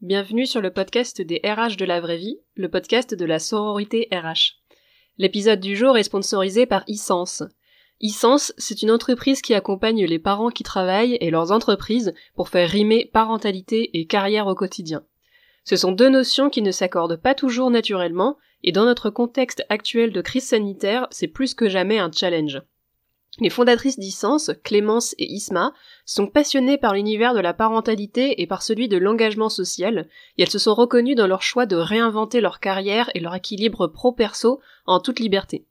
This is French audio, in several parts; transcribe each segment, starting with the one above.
Bienvenue sur le podcast des RH de la vraie vie, le podcast de la sororité RH. L'épisode du jour est sponsorisé par iSense. iSense, c'est une entreprise qui accompagne les parents qui travaillent et leurs entreprises pour faire rimer parentalité et carrière au quotidien. Ce sont deux notions qui ne s'accordent pas toujours naturellement, et dans notre contexte actuel de crise sanitaire, c'est plus que jamais un challenge. Les fondatrices d'Issence, Clémence et Isma, sont passionnées par l'univers de la parentalité et par celui de l'engagement social, et elles se sont reconnues dans leur choix de réinventer leur carrière et leur équilibre pro-perso en toute liberté.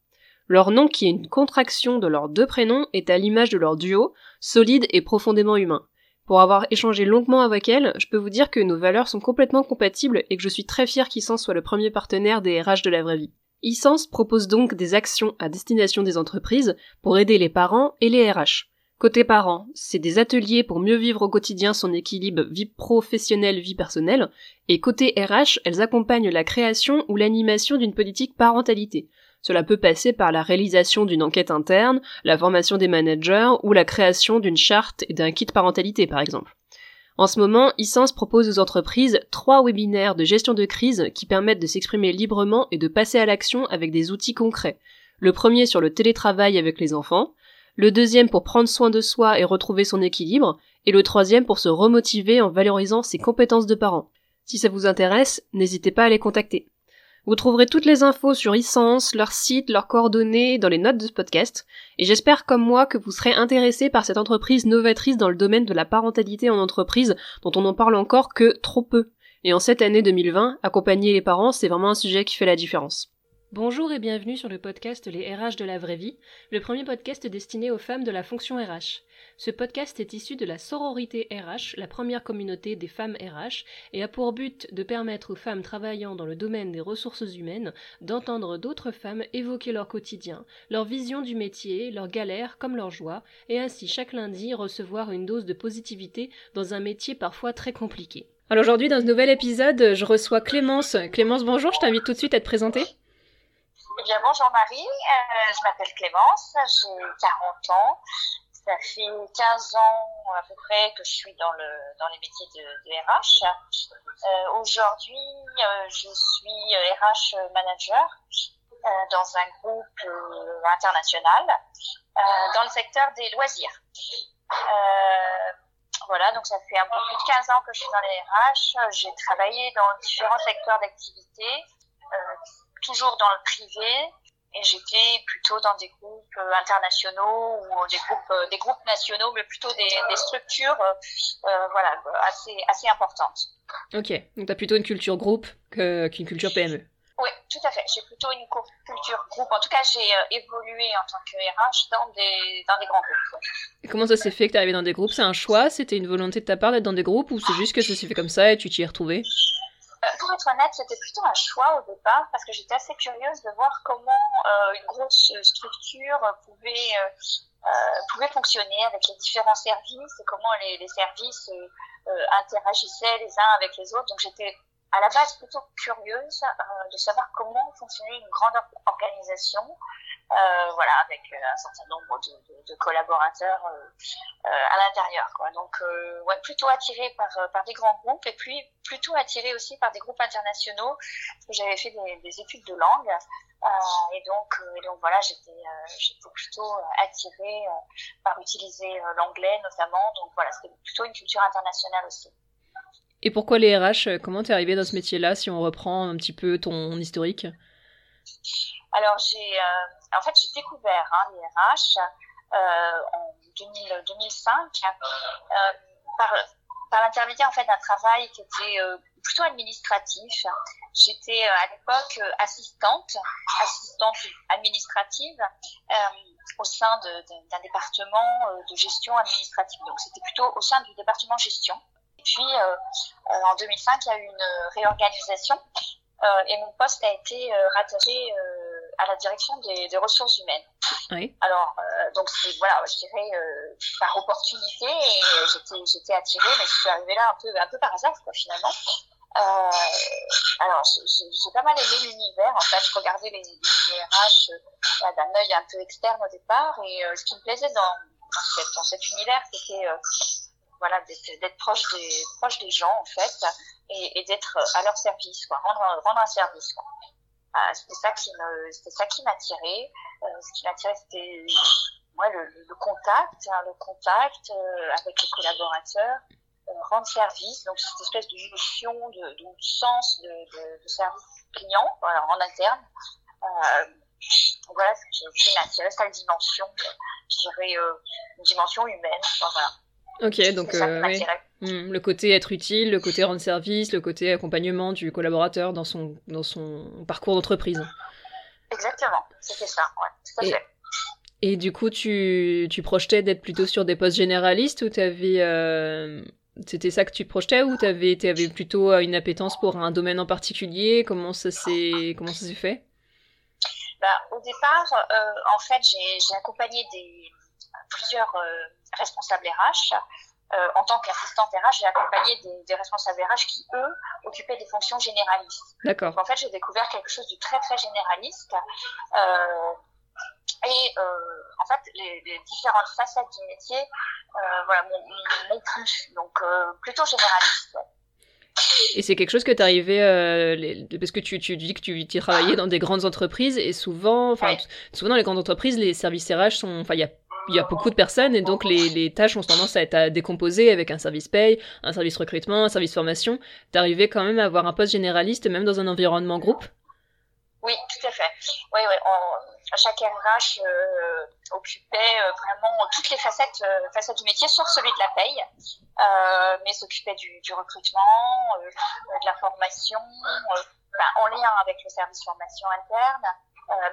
Leur nom, qui est une contraction de leurs deux prénoms, est à l'image de leur duo, solide et profondément humain. Pour avoir échangé longuement avec elles, je peux vous dire que nos valeurs sont complètement compatibles et que je suis très fière qu'Issence soit le premier partenaire des RH de la vraie vie. Essence propose donc des actions à destination des entreprises pour aider les parents et les RH. Côté parents, c'est des ateliers pour mieux vivre au quotidien son équilibre vie professionnelle, vie personnelle, et côté RH, elles accompagnent la création ou l'animation d'une politique parentalité. Cela peut passer par la réalisation d'une enquête interne, la formation des managers ou la création d'une charte et d'un kit parentalité par exemple. En ce moment, Essence propose aux entreprises trois webinaires de gestion de crise qui permettent de s'exprimer librement et de passer à l'action avec des outils concrets. Le premier sur le télétravail avec les enfants, le deuxième pour prendre soin de soi et retrouver son équilibre, et le troisième pour se remotiver en valorisant ses compétences de parents. Si ça vous intéresse, n'hésitez pas à les contacter. Vous trouverez toutes les infos sur Essence, leur site, leurs coordonnées dans les notes de ce podcast, et j'espère comme moi que vous serez intéressés par cette entreprise novatrice dans le domaine de la parentalité en entreprise dont on n'en parle encore que trop peu. Et en cette année 2020, accompagner les parents, c'est vraiment un sujet qui fait la différence. Bonjour et bienvenue sur le podcast Les RH de la vraie vie, le premier podcast destiné aux femmes de la fonction RH. Ce podcast est issu de la sororité RH, la première communauté des femmes RH, et a pour but de permettre aux femmes travaillant dans le domaine des ressources humaines d'entendre d'autres femmes évoquer leur quotidien, leur vision du métier, leurs galères comme leurs joies, et ainsi chaque lundi recevoir une dose de positivité dans un métier parfois très compliqué. Alors aujourd'hui, dans ce nouvel épisode, je reçois Clémence. Clémence, bonjour, je t'invite tout de suite à te présenter. Eh bien, bonjour Marie, euh, je m'appelle Clémence, j'ai 40 ans. Ça fait 15 ans à peu près que je suis dans, le, dans les métiers de, de RH. Euh, Aujourd'hui, euh, je suis RH manager euh, dans un groupe international dans le secteur des loisirs. voilà, donc ça fait un peu plus de 15 ans que je suis dans les RH. J'ai travaillé dans différents secteurs d'activité toujours dans le privé et j'étais plutôt dans des groupes euh, internationaux ou des groupes euh, des groupes nationaux mais plutôt des, des structures euh, voilà assez assez importantes. Ok, donc tu as plutôt une culture groupe qu'une culture PME. Oui, tout à fait. J'ai plutôt une culture groupe. En tout cas, j'ai évolué en tant que RH dans des, dans des grands groupes. Et comment ça s'est fait que tu es arrivé dans des groupes? C'est un choix? C'était une volonté de ta part d'être dans des groupes ou c'est juste que ça s'est fait comme ça et tu t'y es retrouvé euh, pour être honnête, c'était plutôt un choix au départ parce que j'étais assez curieuse de voir comment euh, une grosse structure pouvait euh, pouvait fonctionner avec les différents services et comment les services interagissaient les uns avec les autres. Donc j'étais à la base plutôt curieuse de savoir comment fonctionnait une grande organisation euh, voilà, avec euh, un certain nombre de, collaborateurs euh, à l'intérieur. Quoi. Donc, ouais, plutôt attiré par, par des grands groupes et puis plutôt attiré aussi par des groupes internationaux, parce que j'avais fait des, des, études de langue. et donc, et donc voilà, j'étais j'étais plutôt attirée par utiliser l'anglais notamment. Donc voilà, c'était plutôt une culture internationale aussi. Et pourquoi les RH Comment t'es arrivé dans ce métier-là, si on reprend un petit peu ton historique? Alors, j'ai, euh, en fait, j'ai découvert hein, les RH euh, en 2000, 2005 euh, par, par l'intermédiaire en fait d'un travail qui était plutôt administratif. J'étais à l'époque assistante, assistante administrative au sein d'un département de gestion administrative. Donc c'était plutôt au sein du département gestion. Et puis en 2005, il y a eu une réorganisation et mon poste a été rattaché à la direction des, des ressources humaines. Oui. Alors, euh, donc voilà, je dirais euh, par opportunité et j'étais j'étais attirée, mais je suis arrivée là un peu un peu par hasard quoi finalement. Euh, alors j'ai pas mal aimé l'univers en fait, je regardais les, les RH euh, d'un œil un peu externe au départ et euh, ce qui me plaisait dans dans, cette, dans cet univers c'était euh, voilà d'être proche des proche des gens en fait et, et d'être à leur service, quoi, rendre, rendre un service. Quoi. Euh, c'était ça qui me, c'était ça qui m'attirait. Euh, ce qui m'attirait, c'était moi le, le, contact, hein, le contact euh, avec les collaborateurs, rendre service, donc cette espèce de notion de, de, sens de, de, de, service client, voilà, en interne. voilà ce qui, m'attirait, cette dimension, je dirais une dimension humaine. voilà. Ok, donc euh, oui. Hmm, le côté être utile, le côté rendre service, le côté accompagnement du collaborateur dans son, dans son parcours d'entreprise. Exactement, c'était ça, ouais, tout à et, fait. Et du coup, tu, tu projetais d'être plutôt sur des postes généralistes ou t'avais... Euh, c'était ça que tu projetais ou t'avais avais plutôt euh, une appétence pour un domaine en particulier? Comment ça s'est comment ça s'est fait? Bah, Au départ, euh, en fait, j'ai accompagné des plusieurs euh, responsables RH. Euh, en tant qu'assistante RH, j'ai accompagné des, des, responsables RH qui, eux, occupaient des fonctions généralistes. D'accord. En fait, j'ai découvert quelque chose de très, très généraliste. Euh, et euh, en fait, les, les, différentes facettes du métier voilà, m'ont plu. Donc, plutôt généraliste. Ouais. Et c'est quelque chose que tu arrivais, euh, parce que tu, tu dis que tu, tu travaillais dans des grandes entreprises et souvent, enfin, ouais. souvent dans les grandes entreprises, les services RH sont, enfin, il y a il y a beaucoup de personnes et donc les, tâches ont tendance à être à décomposer avec un service paye, un service recrutement, un service formation. T'arrivais quand même à avoir un poste généraliste même dans un environnement groupe Oui, tout à fait. Oui, oui. Chaque RH euh, occupait euh, vraiment toutes les facettes, euh, facettes du métier, sauf celui de la paye, mais s'occupait du, recrutement, de la formation, ben, en lien avec le service formation interne.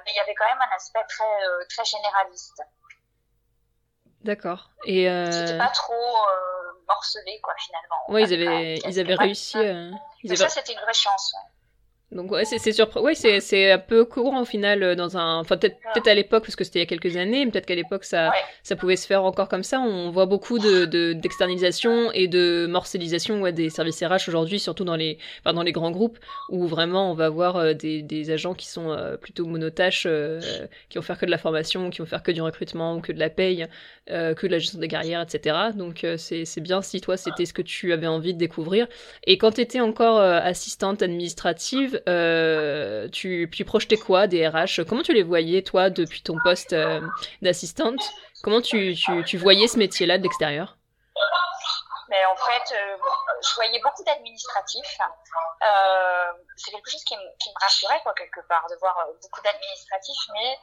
mais il y avait quand même un aspect très, très généraliste. D'accord. Et euh... C'était pas trop euh, morcelé, quoi, finalement. Ouais, ils avaient, ils avaient réussi. Euh... Ils avaient... Ça, c'était une vraie chance. Ouais. Donc ouais, c'est surprenant. Ouais, c'est c'est un peu courant au final euh, dans un. Enfin peut-être ouais. peut-être à l'époque parce que c'était il y a quelques années, mais peut-être qu'à l'époque ça ouais. ça pouvait se faire encore comme ça. On voit beaucoup de d'externalisation et de morcellisation ouais, des services RH aujourd'hui, surtout dans les enfin, dans les grands groupes où vraiment on va avoir euh, des des agents qui sont euh, plutôt monotâches, euh, qui vont faire que de la formation, qui vont faire que du recrutement ou que de la paye, euh, que de la gestion des carrières, etc. Donc c'est c'est bien si toi c'était ce que tu avais envie de découvrir. Et quand tu étais encore assistante administrative euh, tu, projetais quoi des RH Comment tu les voyais, toi, depuis ton poste euh, d'assistante? Comment tu, voyais ce métier-là de l'extérieur? Mais en fait, euh, je voyais beaucoup d'administratifs. C'est quelque chose qui, me rassurait, quoi, quelque part, de voir beaucoup d'administratifs, mais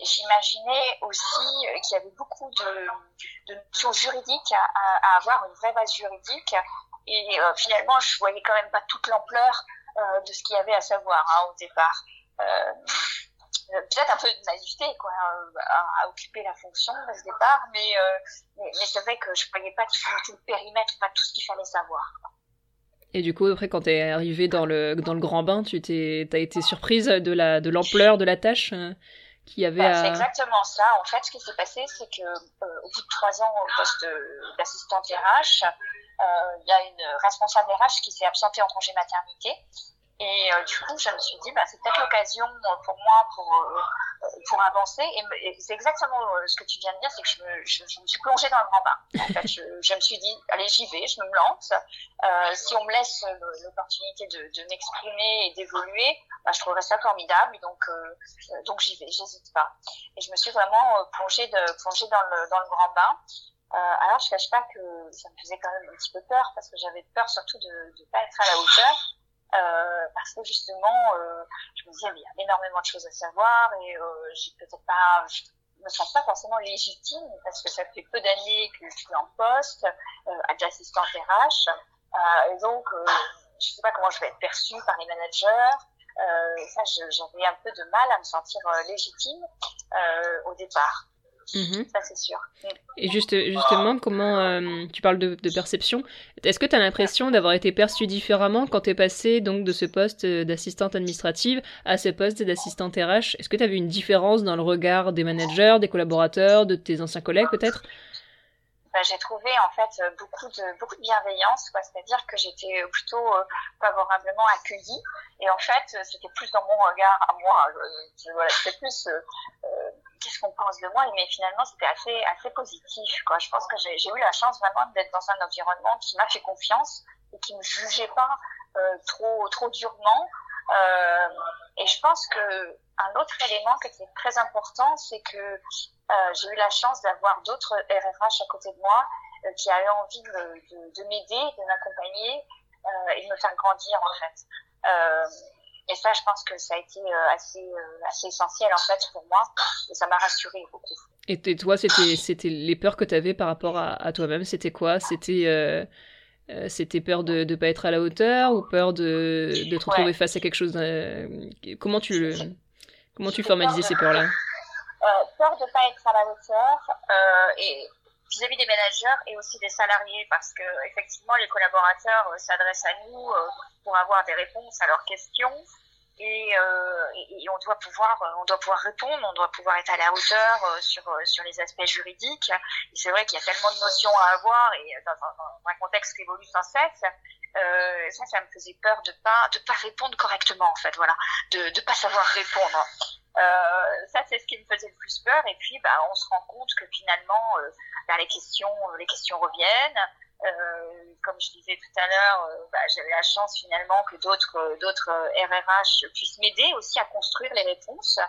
j'imaginais aussi qu'il y avait beaucoup de, notions juridiques à, avoir une vraie base juridique. Et finalement, je voyais quand même pas toute l'ampleur euh, de ce qu'il y avait à savoir hein, au départ. Euh, peut-être un peu de naïveté quoi euh, à, à, occuper la fonction à ce départ mais euh, mais, mais c'est vrai que je voyais pas tout, tout, le périmètre pas tout ce qu'il fallait savoir et du coup après quand t'es arrivé dans le dans le grand bain tu t'es t'as été surprise de la de l'ampleur de la tâche euh, qu'il y avait bah, à... c'est exactement ça en fait ce qui s'est passé c'est que euh, au bout de trois ans au poste d'assistante RH il y a une responsable RH qui s'est absentée en congé maternité et euh, du coup, je me suis dit, bah, c'est peut-être l'occasion pour moi pour euh, pour avancer. Et, c'est exactement ce que tu viens de dire, c'est que je me, je, je, me suis plongée dans le grand bain. En fait, je, je me suis dit, allez, j'y vais, je me lance. Euh, si on me laisse l'opportunité de, de m'exprimer et d'évoluer, bah, je trouverais ça formidable. Donc euh, donc j'y vais, j'hésite pas. Et je me suis vraiment plongée de plongée dans le dans le grand bain. Euh, alors, je cache pas que ça me faisait quand même un petit peu peur parce que j'avais peur surtout de ne pas être à la hauteur. Euh, parce que justement, euh, je me disais, il y a énormément de choses à savoir et euh, j'ai pas, je me sens pas forcément légitime parce que ça fait peu d'années que je suis en poste, euh, d'assistante RH, et donc je sais pas comment je vais être perçue par les managers. Ça, j'avais un peu de mal à me sentir légitime au départ. Mmh. Ça, c'est sûr. Et juste, justement, comment euh, tu parles de, de perception Est-ce que tu as l'impression d'avoir été perçue différemment quand tu es passée donc, de ce poste d'assistante administrative à ce poste d'assistante RH Est-ce que tu as vu une différence dans le regard des managers, des collaborateurs, de tes anciens collègues peut-être? Bah, j'ai trouvé en fait beaucoup de beaucoup de bienveillance quoi. C'est-à-dire que j'étais plutôt euh, favorablement accueillie. Et en fait c'était plus dans mon regard à moi. Euh, voilà c'était plus euh, qu'est-ce qu'on pense de moi? Mais finalement c'était assez assez positif quoi. Je pense que j'ai eu la chance vraiment d'être dans un environnement qui m'a fait confiance et qui me jugeait pas trop trop durement. et je pense que un autre élément qui était très important, c'est que j'ai eu la chance d'avoir d'autres RRH à côté de moi qui avaient envie de, de, de m'aider, de m'accompagner et de me faire grandir en fait. Et ça, je pense que ça a été euh, assez, euh, assez essentiel en fait pour moi. Et ça m'a rassurée beaucoup. Et toi, c'était, c'était les peurs que tu avais par rapport à, à toi-même, c'était quoi? C'était euh, euh, c'était peur de ne pas être à la hauteur ou peur de, de te retrouver face à quelque chose Comment tu, comment tu formalisais ces peurs-là euh, Peur de ne pas être à la hauteur et vis-à-vis des managers et aussi des salariés parce que effectivement les collaborateurs euh, s'adressent à nous euh, pour avoir des réponses à leurs questions et, euh, et, on doit pouvoir on doit pouvoir répondre on doit pouvoir être à la hauteur sur sur les aspects juridiques. C'est vrai qu'il y a tellement de notions à avoir et dans, dans un contexte qui évolue sans cesse euh, ça ça me faisait peur de pas de pas répondre correctement en fait voilà de de pas savoir répondre euh, ça, c'est ce qui me faisait le plus peur. Et puis, bah, on se rend compte que finalement, euh, bah, les questions, les questions reviennent. Comme je disais tout à l'heure, bah, j'avais la chance finalement que d'autres, d'autres RRH puissent m'aider aussi à construire les réponses.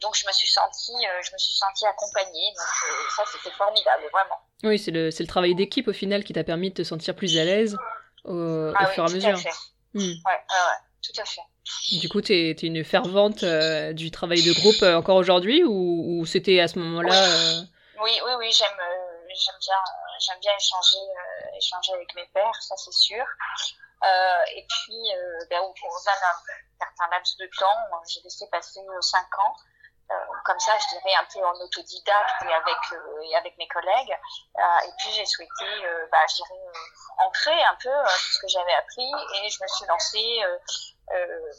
donc, je me suis sentie, je me suis sentie accompagnée. Donc, ça, c'était formidable, vraiment. Oui, c'est le, c'est le travail d'équipe au final qui t'a permis de te sentir plus à l'aise au, ah, au fur et à mesure. À fait. Hmm. Ouais, ouais, tout à fait. Du coup, tu es, une fervente euh, du travail de groupe euh, encore aujourd'hui ou, ou c'était à ce moment-là euh... Oui, oui, oui, j'aime bien j'aime bien échanger échanger avec mes pairs, ça c'est sûr. et puis, ben, au bout d'un certain laps de temps, j'ai laissé passer cinq ans. Comme ça, je dirais un peu en autodidacte et avec et avec mes collègues. et puis j'ai souhaité, bah, je dirais, ancrer un peu tout ce que j'avais appris et je me suis lancée euh,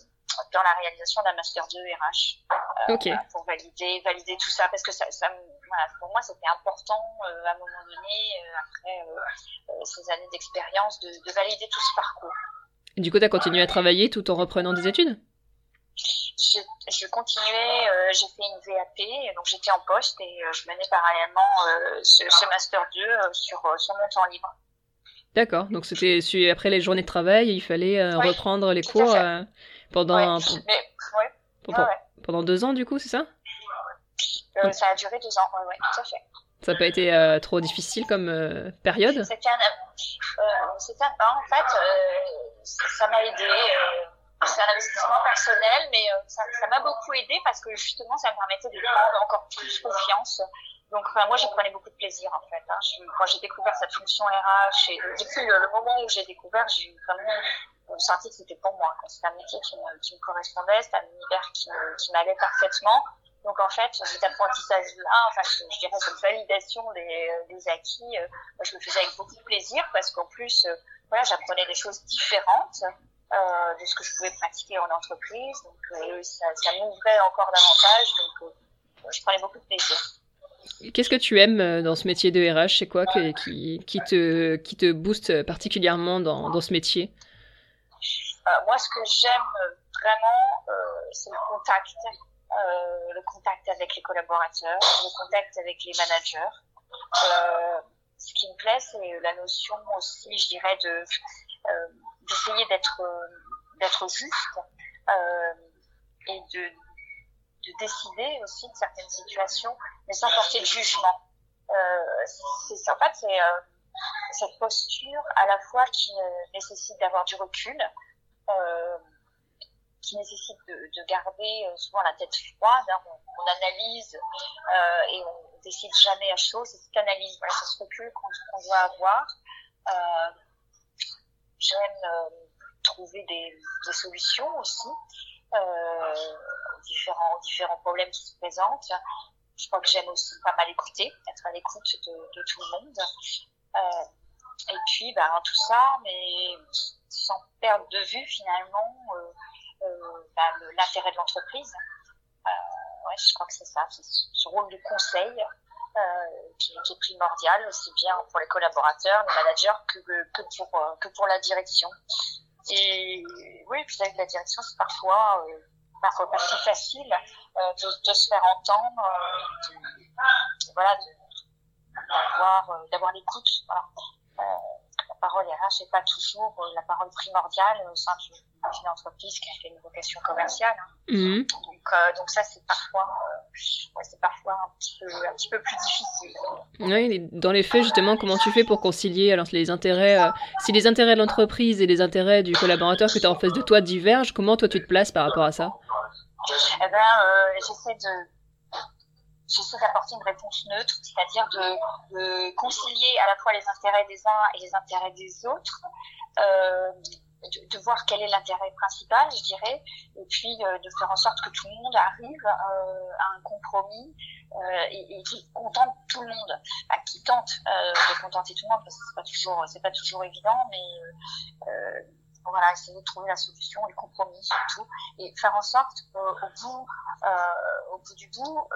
dans la réalisation d'un master 2 RH euh, pour valider valider tout ça parce que ça, ça voilà, pour moi c'était important euh, à un moment donné après ces années d'expérience de, de, valider tout ce parcours. Et du coup, tu as continué à travailler tout en reprenant des études? Je, je continuais, euh, j'ai fait une VAP, donc j'étais en poste et euh, je menais parallèlement euh, ce, ce, Master 2 sur, sur mon temps libre. D'accord, donc c'était après les journées de travail, il fallait reprendre les cours pendant, ouais. Mais, ouais. pendant, deux ans du coup, c'est ça? Ça a duré deux ans, oui, tout à fait. Ça n'a pas été euh, trop difficile comme euh, période? C'était un, euh, un, en fait, ça m'a aidé. C'est un investissement personnel, mais ça m'a beaucoup aidé parce que justement, ça me permettait de prendre encore plus confiance donc enfin, moi, j'y prenais beaucoup de plaisir en fait. Hein. Je, quand j'ai découvert cette fonction RH et depuis le, le moment où j'ai découvert, j'ai vraiment euh, senti que c'était pour moi. C'était un métier qui me, qui me correspondait, c'était un univers qui, m'allait parfaitement. Donc en fait, cet apprentissage-là, enfin je, je, dirais cette validation des, des acquis, euh, je le faisais avec beaucoup de plaisir parce qu'en plus, euh, voilà, j'apprenais des choses différentes euh, de ce que je pouvais pratiquer en entreprise. Donc euh, ça, ça m'ouvrait encore davantage. Donc euh, je prenais beaucoup de plaisir. Qu'est-ce que tu aimes euh, dans ce métier de RH C'est quoi que, qui, qui, te, qui te booste particulièrement dans, dans ce métier? Euh, Moi, ce que j'aime vraiment, euh, c'est le contact. Euh, le contact avec les collaborateurs, le contact avec les managers. Euh, ce qui me plaît, c'est la notion aussi, je dirais, de d'essayer d'être d'être juste et de de décider aussi de certaines situations, mais sans porter de jugement. Euh, c'est, en fait, c'est euh, cette posture à la fois qui nécessite d'avoir du recul, euh, qui nécessite de, de, garder euh, souvent la tête froide. Hein, on, on, analyse euh, et on décide jamais à chaud. C'est cette analyse, voilà, c'est ce recul qu'on, qu'on doit avoir. Euh, j'aime trouver des, solutions aussi euh, différents, différents problèmes qui se présentent. Je crois que j'aime aussi pas mal écouter, être à l'écoute de, tout le monde. Euh, et puis, ben, tout ça, mais sans perdre de vue finalement euh, euh, ben, l'intérêt de l'entreprise. Euh, ouais, je crois que c'est ça, ce rôle de conseil euh, qui, qui, est primordial, aussi bien pour les collaborateurs, les managers, que, que, pour, que pour la direction. Et oui, puis avec la direction, c'est parfois, euh, parfois pas si facile euh, de, se faire entendre, euh, voilà, d'avoir, euh, l'écoute. Euh, parole RH n'est pas toujours la parole primordiale au sein d'une entreprise qui a une vocation commerciale. Hein. Mhm. Donc, donc ça, c'est parfois, c'est parfois un petit, peu, un petit peu plus difficile. Oui, dans les faits, justement, comment tu fais pour concilier alors les intérêts, si les intérêts de l'entreprise et les intérêts du collaborateur que tu as en face de toi divergent, comment toi tu te places par rapport à ça? Eh ben, j'essaie de j'essaie d'apporter une réponse neutre, c'est-à-dire de, concilier à la fois les intérêts des uns et les intérêts des autres, euh, de, voir quel est l'intérêt principal, je dirais, et puis euh, de faire en sorte que tout le monde arrive euh, à un compromis euh, et, et, qui contente tout le monde, qui tente euh, de contenter tout le monde, parce que c'est pas toujours, c'est pas toujours évident, mais voilà, essayer de trouver la solution, le compromis surtout, et faire en sorte qu'au bout, au bout du bout,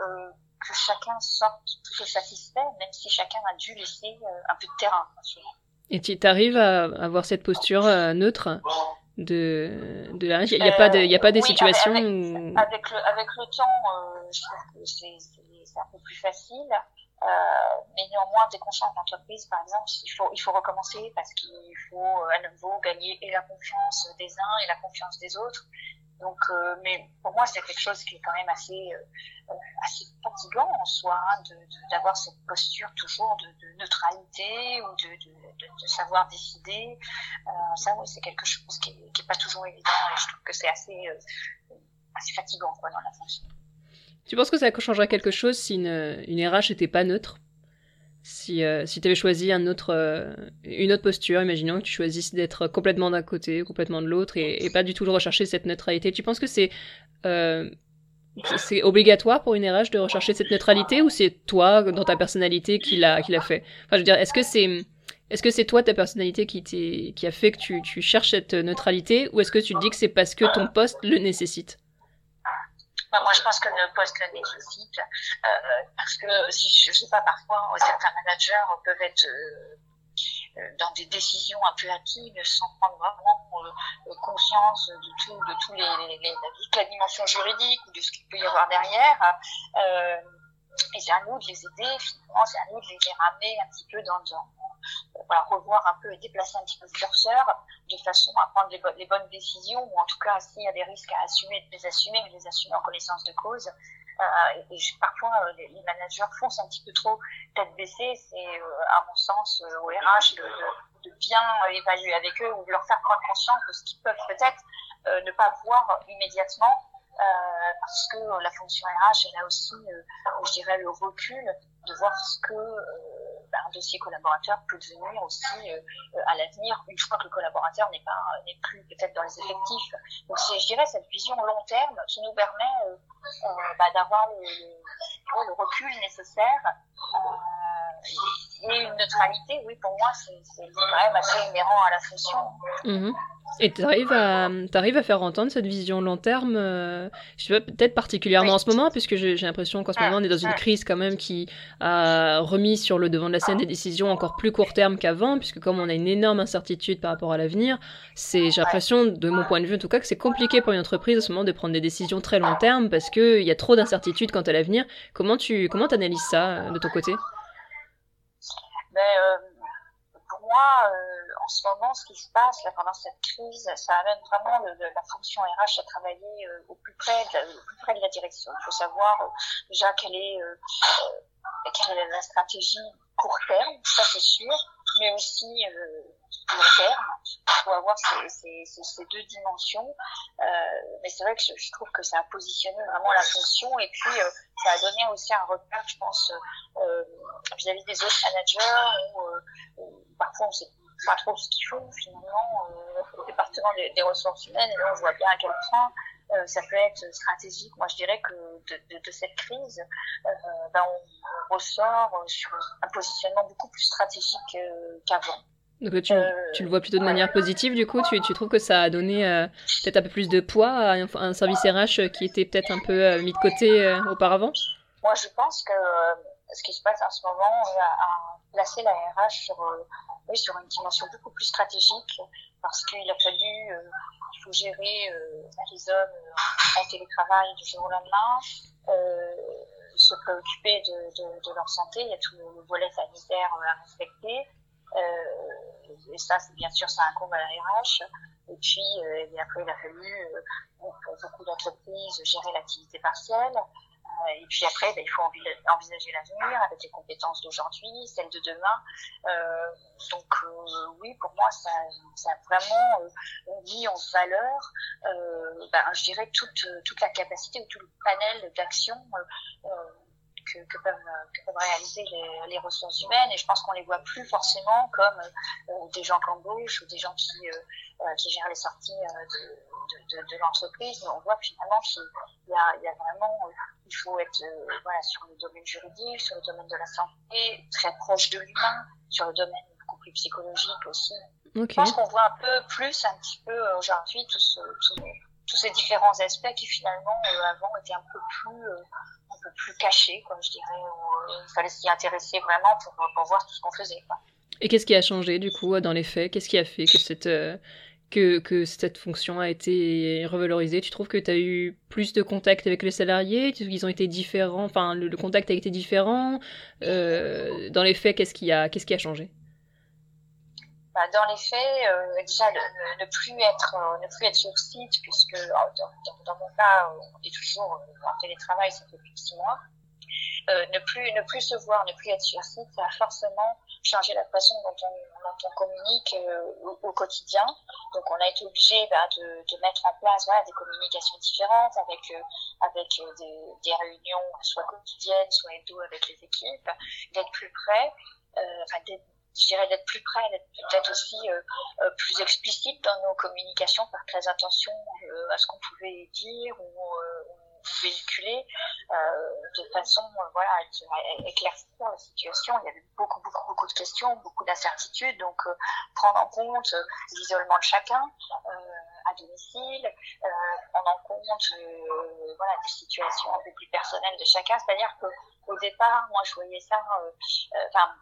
que chacun sorte plutôt satisfait, même si chacun a dû laisser euh, un peu de terrain. Et tu arrives à avoir cette posture euh, neutre de, de la Il n'y a, pas de, il y a pas des situations avec, où... avec, le, avec le temps, euh, je trouve que c'est un peu plus facile. Euh, mais néanmoins, dès qu'on change d'entreprise, par exemple, il faut, il faut recommencer parce qu'il faut à nouveau gagner et la confiance des uns et la confiance des autres. Donc, euh, mais pour moi, c'est quelque chose qui est quand même assez, euh, assez fatigant en soi, hein, d'avoir cette posture toujours de, neutralité ou de, savoir décider. Euh, ça, oui, c'est quelque chose qui n'est pas toujours évident et je trouve que c'est assez, euh, assez fatigant quoi, dans la fonction. Tu penses que ça changerait quelque chose si une, une RH n'était pas neutre? Si, euh, si tu avais choisi un autre, euh, une autre posture, imaginons que tu choisisses d'être complètement d'un côté, complètement de l'autre, et, pas du tout rechercher cette neutralité, tu penses que c'est euh, c'est obligatoire pour une RH de rechercher cette neutralité ou c'est toi, dans ta personnalité, qui l'a qui l'a fait? Enfin, je veux dire, est-ce que c'est est-ce que c'est toi, ta personnalité, qui, qui a fait que tu, tu cherches cette neutralité, ou est-ce que tu te dis que c'est parce que ton poste le nécessite? Moi, je pense que le poste nécessite euh, parce que si je sais pas, parfois certains managers peuvent être euh, euh, dans des décisions un peu hâtives sans prendre vraiment euh, conscience de tout, de tous les, les, la dimension juridique ou de ce qu'il peut y avoir derrière. Euh, et c'est à nous de les aider, finalement, c'est à nous de les ramener un petit peu dans, dans voilà, revoir un peu et déplacer un petit peu le curseur de façon à prendre les, bonnes décisions ou en tout cas s'il y a des risques à assumer, de les assumer, mais les assumer en connaissance de cause. Euh, et, parfois, euh, les, managers foncent un petit peu trop tête baissée. C'est, euh, à mon sens, euh, au RH de, de, de, bien évaluer avec eux ou de leur faire prendre conscience de ce qu'ils peuvent peut-être euh, ne pas voir immédiatement euh, parce que la fonction RH, elle a aussi, euh, je dirais, le recul de voir ce que euh, un dossier collaborateur peut devenir aussi à l'avenir, une fois que le collaborateur n'est pas n'est plus peut-être dans les effectifs. Donc c'est, je dirais, cette vision long terme qui nous permet bah, d'avoir le, recul nécessaire et une neutralité. Oui, pour moi, c'est, quand même assez inhérent à la fonction. Mmh. Et tu arrives à, arrives à faire entendre cette vision long terme, euh, je sais pas, peut-être particulièrement en ce moment, puisque j'ai l'impression qu'en ce moment on est dans une crise quand même qui a remis sur le devant de la scène des décisions encore plus court terme qu'avant, puisque comme on a une énorme incertitude par rapport à l'avenir, c'est j'ai l'impression, de mon point de vue en tout cas, que c'est compliqué pour une entreprise en ce moment de prendre des décisions très long terme parce qu'il y a trop d'incertitudes quant à l'avenir. Comment tu comment analyses ça de ton côté? Ben, euh, Pour moi, euh en ce moment, ce qui se passe là, pendant cette crise, ça amène vraiment le, la fonction RH à travailler euh, au, plus près de au plus près de la direction. Il faut savoir déjà quelle est, quelle est la stratégie court terme, ça c'est sûr, mais aussi long faut avoir ces, ces, ces, deux dimensions. mais c'est vrai que je, trouve que ça a positionné vraiment la fonction et puis ça a donné aussi un repère, je pense, vis-à-vis -vis des autres managers où, parfois on s'est pas trop ce qu'il faut finalement euh, au département des, ressources humaines et là on voit bien à quel point euh, ça peut être stratégique. Moi je dirais que de, cette crise, euh, ben, on ressort sur un positionnement beaucoup plus stratégique euh, qu'avant. Donc tu, le vois plutôt de manière positive du coup, tu, trouves que ça a donné peut-être un peu plus de poids à un, service RH qui était peut-être un peu mis de côté auparavant? Moi je pense que ce qui se passe en ce moment a, placé la RH sur une dimension beaucoup plus stratégique, parce qu'il a fallu, euh, il faut gérer euh, les hommes euh, en télétravail du jour au lendemain, euh, se préoccuper de, leur santé, il y a tout le volet sanitaire à respecter. Et ça, c'est bien sûr, ça incombe à la RH. Et puis, et après, il a fallu, pour beaucoup d'entreprises, gérer l'activité partielle. Euh, et puis après, ben, il faut envisager l'avenir avec les compétences d'aujourd'hui, celles de demain. Euh, donc euh, oui, pour moi, ça, ça a vraiment mis en valeur, ben, je dirais, toute, toute la capacité ou tout le panel d'actions que, que, peuvent, que, peuvent, réaliser les, les, ressources humaines. Et je pense qu'on les voit plus forcément comme des gens qui embauchent ou des gens qui, qui gèrent les sorties de de, de, de l'entreprise, mais on voit finalement qu'il y a, il y a vraiment, euh, il faut être euh, voilà, sur le domaine juridique, sur le domaine de la santé, très proche de l'humain, sur le domaine beaucoup plus psychologique aussi. Okay. Je pense qu'on voit un peu plus, un petit peu euh, aujourd'hui, tous, tous ces différents aspects qui finalement avant étaient un peu plus plus cachés, quoi, je dirais. il fallait s'y intéresser vraiment pour, pour voir tout ce qu'on faisait. Et qu'est-ce qui a changé du coup dans les faits? Qu'est-ce qui a fait que cette que, que cette fonction a été revalorisée? Tu trouves que tu as eu plus de contact avec les salariés? Ils ont été différents? Enfin, le, contact a été différent? Euh, Dans les faits, qu'est-ce qui a, qu'est-ce qui a changé? Bah, dans les faits, euh, déjà ne, plus être euh, ne plus être sur site puisque oh, dans, mon cas on est toujours en télétravail, ça fait plus de six mois. Euh, ne plus ne plus se voir, ne plus être sur site, ça a forcément changé la façon dont on, dont on communique euh, au, quotidien. Donc on a été obligé bah, de, de, mettre en place voilà, des communications différentes avec euh, avec des, des, réunions soit quotidiennes, soit hebdo avec les équipes, d'être plus près, enfin d'être je dirais d'être plus près, d'être peut-être aussi euh, euh, plus explicite dans nos communications, faire très attention euh, à ce qu'on pouvait dire ou, véhiculer de façon voilà à éclaircir la situation. Il y avait beaucoup beaucoup beaucoup de questions, beaucoup d'incertitudes, donc prendre en compte l'isolement de chacun à domicile, prendre en compte voilà des situations un peu plus personnelles de chacun. C'est-à-dire que au départ, moi je voyais ça, enfin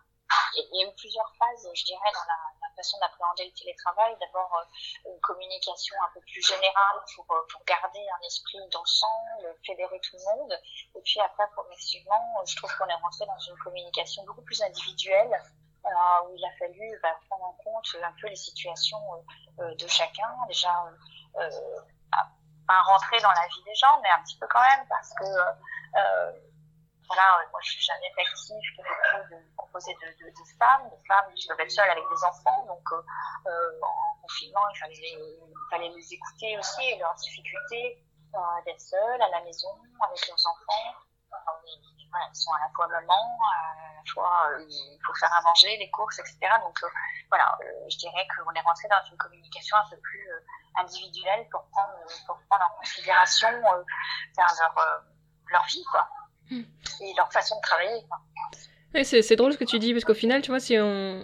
il y a eu plusieurs phases, je dirais, dans la, façon d'appréhender le télétravail. D'abord, euh, une communication un peu plus générale pour, euh, pour garder un esprit d'ensemble, fédérer tout le monde. Et puis après, progressivement, je trouve qu'on est rentré dans une communication beaucoup plus individuelle, euh, où il a fallu bah, prendre en compte un peu les situations de chacun. Déjà, euh, pas rentrer dans la vie des gens, mais un petit peu quand même, parce que voilà, moi je suis un effectif qui est composé de, de, de, femmes, de femmes qui peuvent être seules avec des enfants, donc euh, euh en confinement il fallait, les écouter aussi et leurs difficultés euh, d'être seules à la maison avec leurs enfants. Ils sont à la fois maman, à la fois euh, il faut faire à manger, les courses, etc. Donc euh, voilà, je dirais qu'on est rentré dans une communication un peu plus individuelle pour prendre, pour prendre en considération leur, leur vie, quoi et leur façon de travailler. Ouais, c'est drôle ce que tu dis, parce qu'au final, tu vois, si on...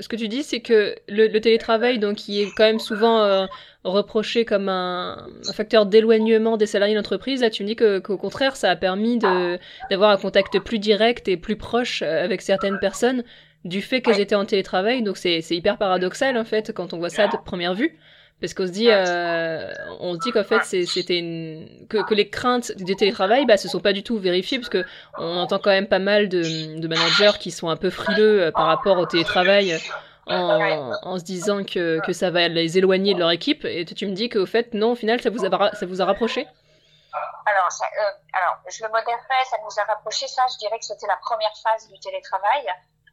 Ce que tu dis, c'est que le, le, télétravail, donc, qui est quand même souvent euh, reproché comme un, un facteur d'éloignement des salariés d'entreprise, là, tu me dis qu'au qu contraire, ça a permis d'avoir un contact plus direct et plus proche euh, avec certaines personnes du fait qu'elles étaient en télétravail. Donc, c'est hyper paradoxal, en fait, quand on voit ça de première vue parce qu'on se dit euh, on se dit qu'en fait c'était une... que, que les craintes du télétravail bah se sont pas du tout vérifiées parce que on entend quand même pas mal de, de managers qui sont un peu frileux euh, par rapport au télétravail en, en se disant que, que ça va les éloigner de leur équipe et tu me dis qu'au fait non au final ça vous a ça vous a rapproché? Alors, ça, euh, alors, je le modérerais, ça nous a rapproché. Ça, je dirais que c'était la première phase du télétravail.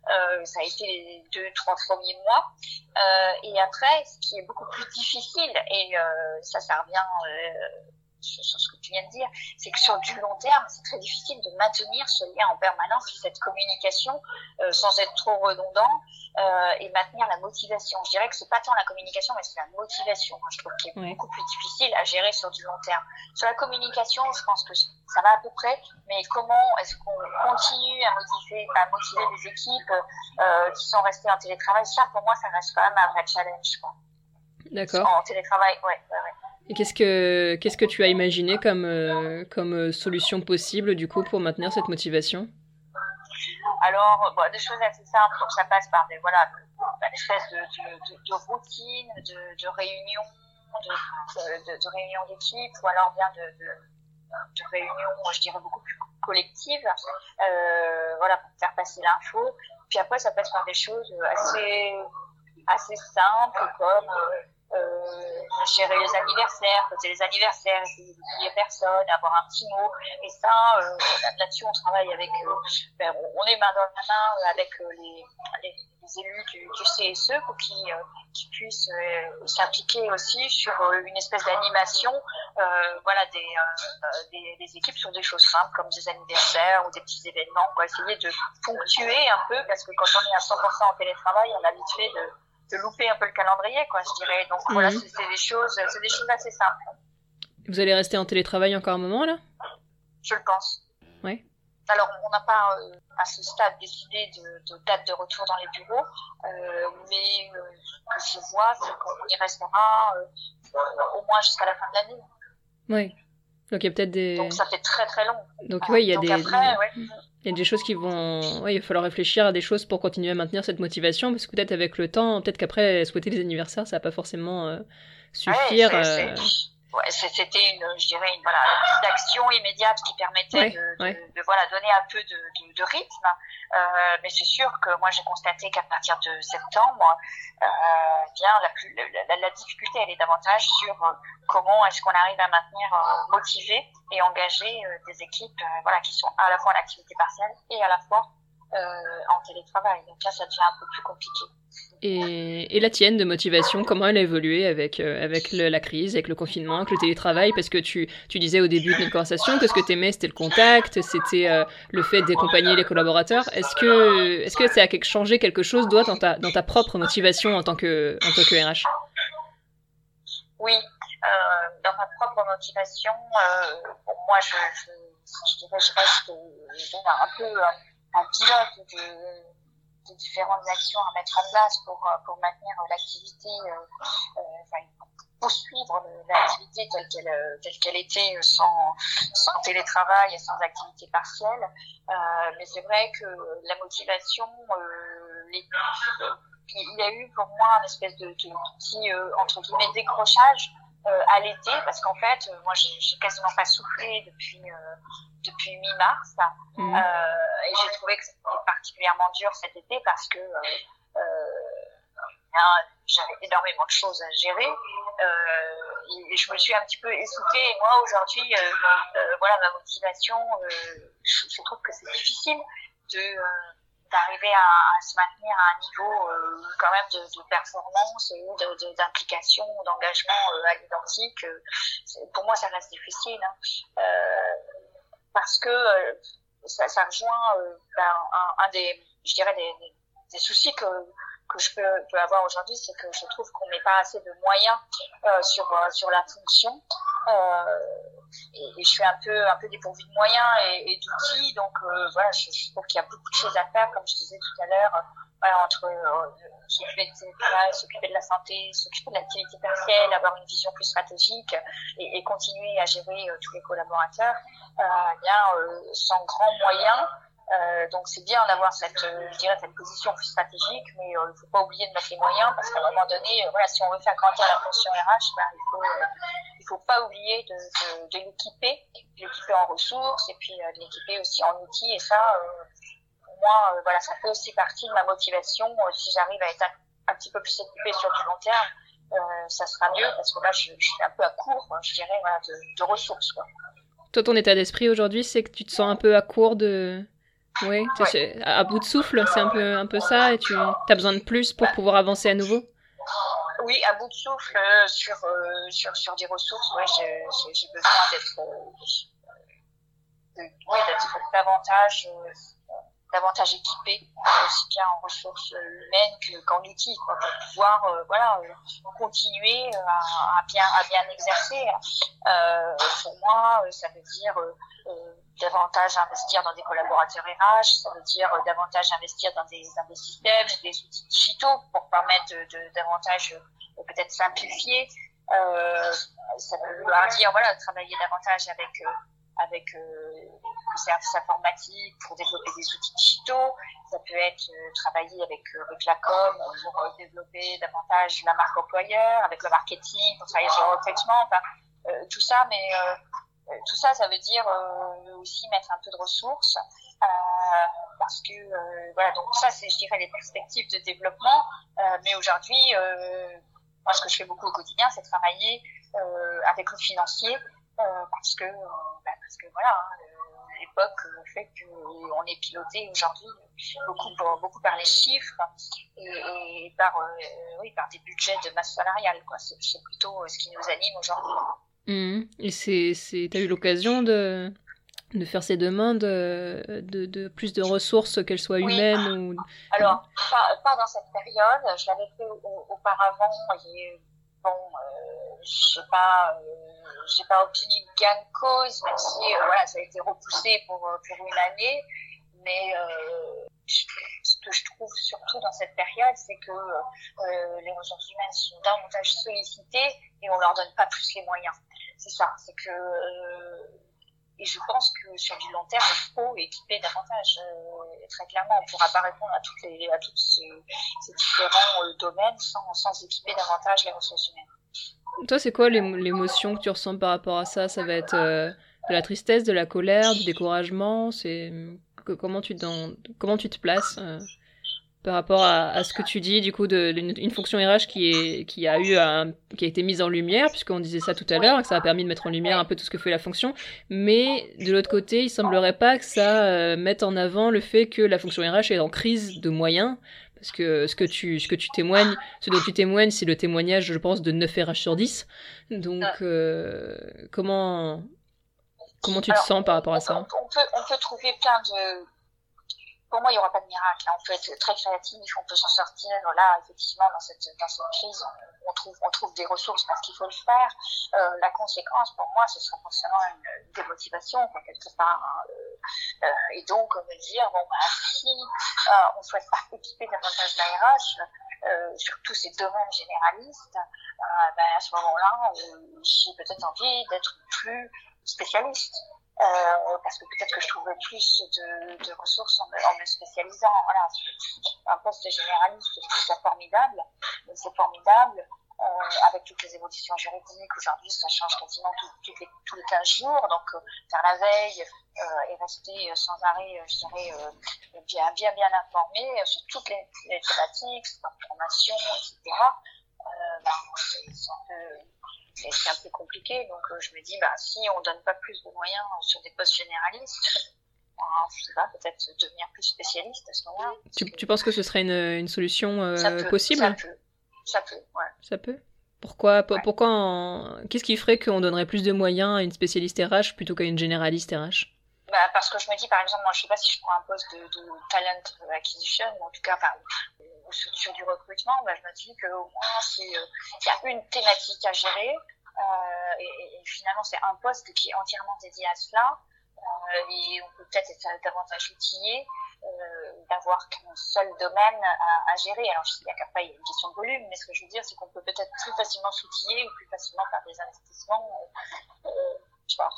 Euh, ça a été les deux, trois premiers mois. Euh, et après, ce qui est beaucoup plus difficile, et euh, ça, ça revient euh, sur, ce que tu viens de dire, c'est que sur du long terme, c'est très difficile de maintenir ce lien en permanence, cette communication, euh, sans être trop redondant, euh, et maintenir la motivation. Je dirais que c'est pas tant la communication, mais c'est la motivation, je trouve, qui est beaucoup plus difficile à gérer sur du long terme. Sur la communication, je pense que ça va à peu près, mais comment est-ce qu'on continue à motiver, à motiver les équipes euh, qui sont restées en télétravail? Ça, pour moi, ça reste quand même un vrai challenge. D'accord. En télétravail, ouais, ouais, ouais. Et qu'est-ce que qu'est-ce que tu as imaginé comme euh, comme euh, solution possible du coup pour maintenir cette motivation? Alors des choses assez simples, ça passe par des voilà une espèce de, de, de, de routine, de, réunion, de, réunion d'équipe, ou alors bien de, réunions, je dirais beaucoup plus collectives, euh, voilà pour faire passer l'info. Puis après ça passe par des choses assez assez simples comme gérer les anniversaires, fêter les anniversaires, d'oublier personne, avoir un petit mot. Et ça, euh, là-dessus, on travaille avec, euh, ben, on est main dans la main avec les, élus du, du, CSE pour qu'ils qui puissent s'impliquer aussi sur une espèce d'animation, voilà, des, des, des, équipes sur des choses simples comme des anniversaires ou des petits événements, quoi, essayer de ponctuer un peu parce que quand on est à 100% en télétravail, on a habitué de de louper un peu le calendrier, quoi, je dirais. Donc voilà, mhm. c'est des choses, c'est des choses assez simples. Vous allez rester en télétravail encore un moment là? Je le pense. Oui. Alors, on n'a pas euh, à ce stade décidé de, date de retour dans les bureaux, euh, mais euh, ce que je vois, c'est qu'on y restera au moins jusqu'à la fin de l'année. Oui. Donc il y a peut-être des. Donc ça fait très très long. Donc oui, il y a des. Après, ouais. Il y a des choses qui vont. Oui, il va falloir réfléchir à des choses pour continuer à maintenir cette motivation, parce que peut-être avec le temps, peut-être qu'après, souhaiter les anniversaires, ça va pas forcément euh, suffire. Ouais, ouais, c'était une, je dirais, une, voilà, petite action immédiate qui permettait de, de, voilà, donner un peu de, de rythme. Euh, mais c'est sûr que moi, j'ai constaté qu'à partir de septembre, euh, bien, la, plus, la, la, difficulté, elle est davantage sur euh, comment est-ce qu'on arrive à maintenir euh, motivé et engager euh, des équipes, voilà, qui sont à la fois en activité partielle et à la fois en télétravail. Donc là, ça devient un peu plus compliqué. Et, et, la tienne de motivation, comment elle a évolué avec, euh, avec le, la crise, avec le confinement, avec le télétravail? Parce que tu, tu disais au début de notre conversation que ce que tu aimais, c'était le contact, c'était euh, le fait d'accompagner les collaborateurs. Est-ce que, est-ce que ça a changé quelque chose, toi, dans ta, dans ta propre motivation en tant que, en tant que RH Oui, euh, dans ma propre motivation, moi, je, je, je, dirais, je reste un peu un, un pilote de différentes actions à mettre en place pour, euh, pour maintenir l'activité, euh, euh, enfin, poursuivre l'activité telle qu'elle telle qu'elle était sans, sans télétravail et sans activité partielle. mais c'est vrai que la motivation, les, il y a eu pour moi un espèce de, de petit entre guillemets décrochage euh, à l'été parce qu'en fait euh, moi j'ai quasiment pas soufflé depuis euh, depuis mi-mars mmh. et j'ai trouvé que c'était particulièrement dur cet été parce que j'avais énormément de choses à gérer. Et, je me suis un petit peu essoufflée. Et moi aujourd'hui voilà ma motivation je, je, trouve que c'est difficile de d'arriver à, se maintenir à un niveau euh, quand même de, de performance ou d'implication, d'engagement euh, à l'identique. Euh, pour moi, ça reste difficile hein. euh, parce que ça, ça, rejoint ben, un, un, des, je dirais, des, des soucis que que je peux, avoir aujourd'hui, c'est que je trouve qu'on met pas assez de moyens euh, sur sur la fonction. Euh, et, je suis un peu un peu dépourvue de moyens et, et d'outils donc euh, voilà je, trouve qu'il y a beaucoup de choses à faire comme je disais tout à l'heure voilà, entre euh, s'occuper travail, s'occuper de la santé, s'occuper de l'activité partielle, avoir une vision plus stratégique et, et continuer à gérer euh, tous les collaborateurs, euh, eh bien sans grands moyens, euh, donc c'est bien d'avoir cette, euh, je dirais, cette position stratégique, mais euh, il ne faut pas oublier de mettre les moyens parce qu'à un moment donné, voilà, si on veut faire grandir la fonction RH, ben, il faut, il faut pas oublier de, de, de l'équiper, de l'équiper en ressources et puis de l'équiper aussi en outils. Et ça, pour moi, voilà, ça fait aussi partie de ma motivation. si j'arrive à être un, petit peu plus équipée sur du long terme, ça sera mieux parce que là, je, je, suis un peu à court, je dirais, voilà, de, de ressources. Quoi. Toi, ton état d'esprit aujourd'hui, c'est que tu te sens un peu à court de oui, à bout de souffle, c'est un peu, un peu ça, et tu as besoin de plus pour pouvoir avancer à nouveau Oui, à bout de souffle euh, sur, euh, sur, sur des ressources, ouais, j'ai besoin d'être euh, davantage davantage équipé, aussi bien en ressources humaines qu'en outils, quoi, pour pouvoir voilà, continuer à, à, bien, à bien exercer. Pour moi, ça veut dire davantage investir dans des collaborateurs RH, ça veut dire davantage investir dans des, dans des systèmes, des outils digitaux pour permettre de, davantage peut-être simplifier. ça veut dire voilà, travailler davantage avec avec euh, le service informatique pour développer des outils digitaux. Ça peut être euh, travailler avec, euh, la com pour euh, développer davantage la marque employeur, avec le marketing pour travailler sur le recrutement. Tout ça, mais tout ça, ça veut dire aussi mettre un peu de ressources. parce que voilà donc ça c'est je dirais les perspectives de développement mais aujourd'hui moi ce que je fais beaucoup au quotidien c'est travailler avec le financier parce que bah, parce que voilà hein, l'époque fait qu'on est piloté aujourd'hui beaucoup, par les chiffres et, par, euh, oui, par des budgets de masse salariale. C'est plutôt euh, ce qui nous anime aujourd'hui. Mmh. Et c'est, t'as eu l'occasion de, de faire ces demandes de, de, plus de ressources, qu'elles soient humaines ou... Alors, pas, dans cette période. Je l'avais fait auparavant. Et, bon, euh, je sais pas, euh, j'ai pas obtenu gain de cause, même si euh, voilà, ça a été repoussé pour, euh, pour une année. Mais euh, ce que je trouve surtout dans cette période, c'est que euh, les ressources humaines sont davantage sollicitées et on leur donne pas plus les moyens. C'est ça, c'est que et je pense que sur du long terme, il faut équiper davantage. Euh, très clairement, on ne pourra pas répondre à toutes les, à tous ces, différents euh, domaines sans, sans équiper davantage les ressources humaines. Toi, c'est quoi l'émotion que tu ressens par rapport à ça? Ça va être euh, de la tristesse, de la colère, du découragement? C'est comment tu comment tu te places par rapport à, à, ce que tu dis du coup de une, fonction RH qui est qui a eu un, qui a été mise en lumière puisqu'on disait ça tout à l'heure que ça a permis de mettre en lumière un peu tout ce que fait la fonction. Mais de l'autre côté il semblerait pas que ça euh, mette en avant le fait que la fonction RH est en crise de moyens parce que ce que tu ce que tu témoignes ce dont tu témoignes c'est le témoignage je pense de 9 RH sur 10 donc euh, comment comment tu te sens par rapport à ça on peut on peut trouver plein de pour moi, il n'y aura pas de miracle. On peut être très créatif, on peut s'en sortir. Là, effectivement, dans cette, crise, on, trouve, des ressources parce qu'il faut le faire. Euh, la conséquence, pour moi, ce sera forcément une démotivation, quelque part. Hein. Euh, euh, et donc, me dire, bon, bah, si on ne souhaite pas équiper davantage la RH, sur tous ces domaines généralistes, ben, à ce moment-là, j'ai peut-être envie d'être plus spécialiste. Euh, parce que peut-être que je trouverais plus de, de ressources en me, en me, spécialisant. Voilà, un poste généraliste, c'est formidable, c'est formidable euh, avec toutes les évolutions juridiques. Aujourd'hui, ça change quasiment tout, les, tous les 15 jours, donc euh, faire la veille euh, et rester sans arrêt, je dirais, euh, bien, bien, bien informé sur toutes les, les thématiques, sur la formation, etc. Bah, c'est un peu c'est un peu compliqué. Donc euh, je me dis, bah, si on donne pas plus de moyens sur des postes généralistes, bah, je sais pas, peut-être devenir plus spécialiste à ce moment-là. Tu, tu, penses que ce serait une, une solution euh, possible Ça peut, ça peut, ouais. Ça peut pourquoi, ouais. pourquoi en... qu'est-ce qui ferait qu'on donnerait plus de moyens à une spécialiste RH plutôt qu'à une généraliste RH bah, parce que je me dis, par exemple, moi, je sais pas si je prends un poste de, de talent acquisition, ou en tout cas, sur, sur, du recrutement, bah, je me dis qu'au moins, il euh, y a une thématique à gérer, euh, et, et, finalement, c'est un poste qui est entièrement dédié à cela. Euh, et on peut peut-être être davantage outillé euh, d'avoir qu'un seul domaine à, à, gérer. Alors, je sais qu'après, il y a une question de volume, mais ce que je veux dire, c'est qu'on peut peut-être plus facilement s'outiller ou plus facilement faire des investissements. Euh, je vois,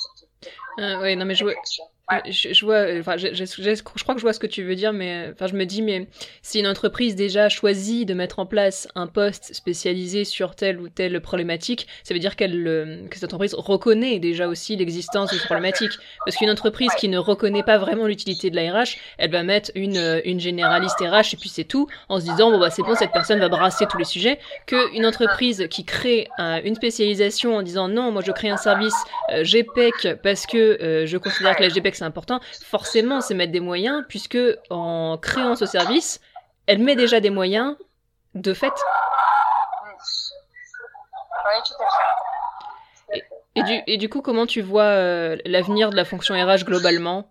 euh, oui, non, mais je vois, je, je, vois, enfin, je, je, je, crois que je vois ce que tu veux dire, mais enfin, je me dis, mais si une entreprise déjà choisit de mettre en place un poste spécialisé sur telle ou telle problématique, ça veut dire qu'elle, euh, que cette entreprise reconnaît déjà aussi l'existence de cette problématique. Parce qu'une entreprise qui ne reconnaît pas vraiment l'utilité de la elle va mettre une, euh, une généraliste RH et puis c'est tout, en se disant, bon, bah, c'est bon, cette personne va brasser tous les sujets, qu'une entreprise qui crée euh, une spécialisation en disant, non, moi je crée un service euh, GPEC parce que euh, je considère que la GPEC c'est important, forcément c'est mettre des moyens, puisque en créant ce service, elle met déjà des moyens de fait. Fait. Et, du, et du coup, comment tu vois euh, l'avenir de la fonction RH globalement,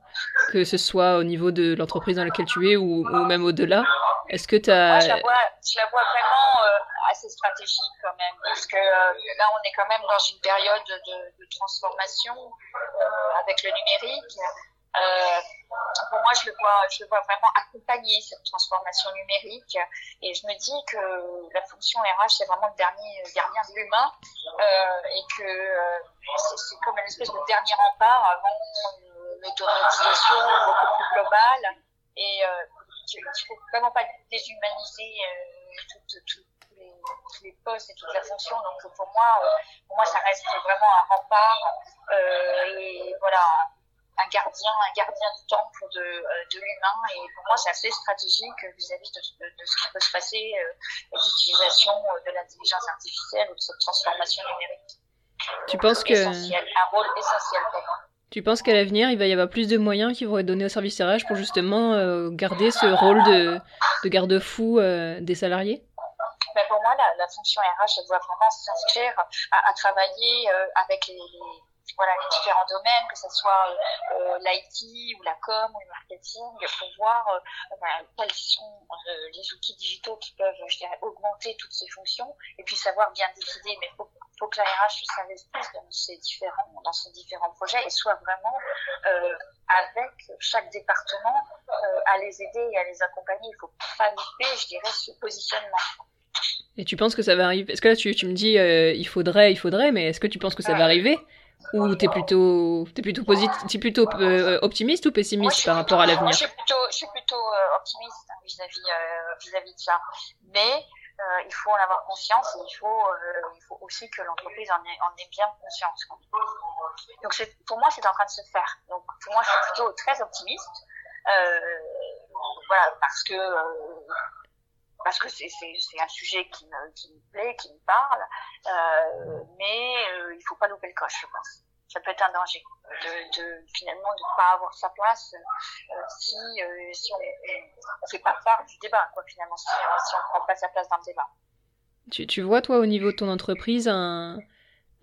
que ce soit au niveau de l'entreprise dans laquelle tu es ou, ou même au-delà? Est-ce que tu. Moi, je, la vois, je la vois vraiment euh, assez stratégique quand même, parce que euh, là, on est quand même dans une période de, de transformation euh, avec le numérique. Euh, pour moi, je le vois, je le vois vraiment accompagner cette transformation numérique. Et je me dis que la fonction RH, c'est vraiment le dernier gardien de l'humain euh, et que euh, c'est comme une espèce de dernier rempart avant une automatisation beaucoup plus globale. Et euh, il faut vraiment pas déshumaniser euh, toutes, toutes les, tous les postes et toute la fonction. Donc pour moi, euh, pour moi, ça reste vraiment un rempart. Euh, et voilà un gardien, un gardien du temps pour de, de l'humain. Et pour moi, c'est assez stratégique vis-à-vis de, de, ce qui peut se passer, l'utilisation de l'intelligence artificielle ou de cette transformation numérique. Tu penses que essentiel, un rôle essentiel pour moi. Tu penses qu'à l'avenir, il va y avoir plus de moyens qui vont être donnés au service RH pour justement euh, garder ce rôle de, de garde-fou euh, des salariés? Ben Pour moi, la, la, fonction RH elle doit vraiment s'inscrire à, à, travailler euh, avec les, les voilà, les différents domaines, que ce soit euh, l'IT ou la com ou le marketing, pour voir euh, ben, quels sont euh, les outils digitaux qui peuvent, je dirais, augmenter toutes ces fonctions et puis savoir bien décider. Mais il faut, faut, que la RH s'investisse dans ces différents, dans ces différents projets et soit vraiment euh, avec chaque département euh, à les aider et à les accompagner. Il faut pas louper, je dirais, ce positionnement. Et tu penses que ça va arriver? Est-ce que là tu, tu me dis euh, il faudrait, il faudrait, mais est-ce que tu penses que ça va arriver? Ou t'es plutôt, es plutôt positif, es plutôt euh, optimiste ou pessimiste par rapport à l'avenir Je suis plutôt, je suis plutôt euh, optimiste vis-à-vis euh, vis-à-vis de ça. Mais euh, il faut en avoir conscience et il faut, euh, il faut aussi que l'entreprise en ait, en ait bien conscience. Donc pour moi, c'est en train de se faire. Donc pour moi, je suis plutôt très optimiste. voilà, parce que parce que c'est un sujet qui me, qui me plaît, qui me parle, euh, mais euh, il faut pas louper le coche, je pense. Ça peut être un danger de, de finalement de pas avoir sa place euh, si euh, si on, on, fait pas part du débat, quoi. Finalement, si, si on prend pas sa place dans le débat. Tu, tu vois toi au niveau de ton entreprise un,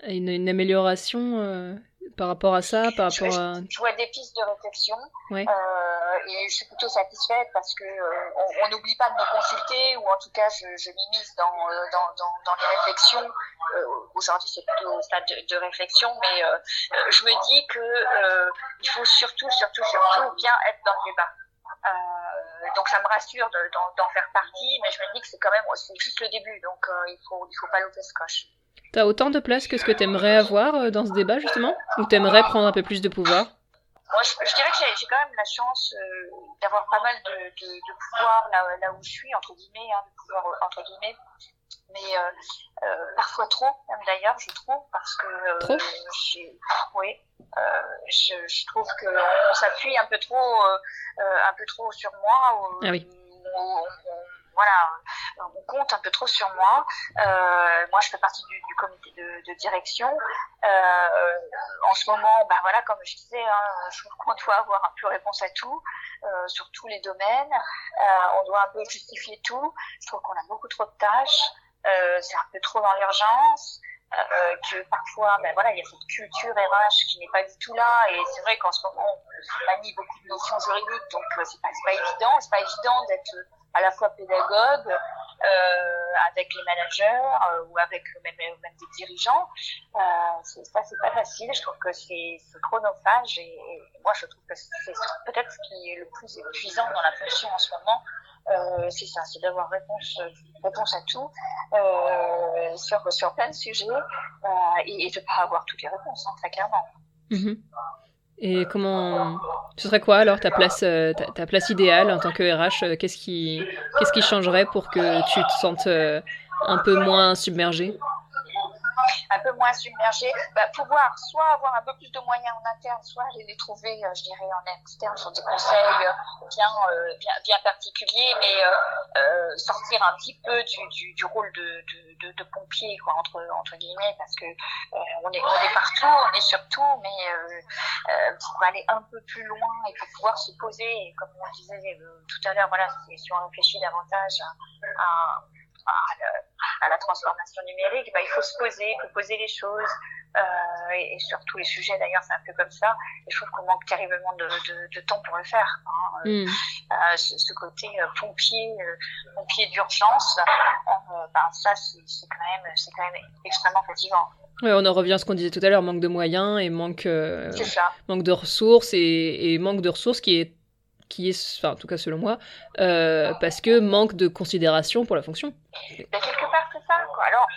une, une amélioration euh, par rapport à ça, par rapport je, à... Je vois des pistes de réflexion ouais. euh, et je suis plutôt satisfaite parce que euh, on n'oublie pas de me consulter ou en tout cas je, je m'immisce dans, euh, dans, dans, dans, les réflexions. Euh, Aujourd'hui c'est plutôt au stade de, de réflexion, mais je me dis que il faut surtout, surtout, surtout bien être dans le débat. Donc ça me rassure d'en faire partie, mais je me dis que c'est quand même c'est juste le début, donc il faut il faut pas louper ce coche. T'as autant de place que ce que t'aimerais avoir euh, dans ce débat justement? Ou t'aimerais prendre un peu plus de pouvoir? Moi, je, je dirais que j'ai quand même la chance euh, d'avoir pas mal de, de, de pouvoir là, là où je suis, entre guillemets, hein, de pouvoir entre guillemets, mais euh, euh, parfois trop, même d'ailleurs, je trouve, parce que euh, trop? oui, euh, je, je, trouve que on, s'appuie un peu trop, euh, un peu trop sur moi. ah oui. On, on, voilà, on compte un peu trop sur moi. Euh, moi, je fais partie du, comité de, direction. Euh, en ce moment, ben voilà, comme je disais, hein, je trouve qu'on doit avoir un peu réponse à tout, euh, sur tous les domaines. on doit un peu justifier tout. Je trouve qu'on a beaucoup trop de tâches. c'est un peu trop dans l'urgence. Euh, que parfois, ben voilà, il y a cette culture RH qui n'est pas du tout là, et c'est vrai qu'en ce moment, on manie beaucoup de notions juridiques, donc euh, c'est pas évident, c'est pas évident d'être à la fois pédagogue euh, avec les managers euh, ou avec même, même des dirigeants. Euh, ça, c'est pas facile. Je trouve que c'est chronophage et, moi, je trouve que c'est peut-être ce qui est le plus épuisant dans la fonction en ce moment. Euh, c'est ça, c'est d'avoir réponse, réponse à tout sur, sur plein de sujets et, et de pas avoir toutes les réponses, hein, très clairement. -hmm. Et comment ce serait quoi alors ta place euh, ta, place idéale en tant que RH euh, Qu'est-ce qui qu'est-ce qui changerait pour que tu te sentes euh, un peu moins submergé un peu moins submergé, bah, pouvoir soit avoir un peu plus de moyens en interne, soit aller les trouver, euh, je dirais, en externe sur des conseils euh, bien, euh, bien, bien particuliers, mais euh, sortir un petit peu du, du, du rôle de, de, de, de, pompier, quoi, entre, entre guillemets, parce que on, est, on est partout, on est sur tout, mais pour aller un peu plus loin et pour pouvoir se poser, comme on disait tout à l'heure, voilà, si on réfléchit davantage à, à à, la transformation numérique, bah, il faut se poser, il faut poser les choses. Euh, et, et, sur tous les sujets d'ailleurs, c'est un peu comme ça. Et je trouve qu'on manque terriblement de, de, de, temps pour le faire. Hein. Mm. Euh, ce, ce, côté euh, pompier, euh, pompier d'urgence, euh, ben, ça c'est quand même, c'est quand même extrêmement fatigant. Ouais, on en revient à ce qu'on disait tout à l'heure, manque de moyens et manque, manque de ressources et, et manque de ressources qui est qui est, en tout cas selon moi, euh, parce que manque de considération pour la fonction. Quelque part, c'est ça. Alors,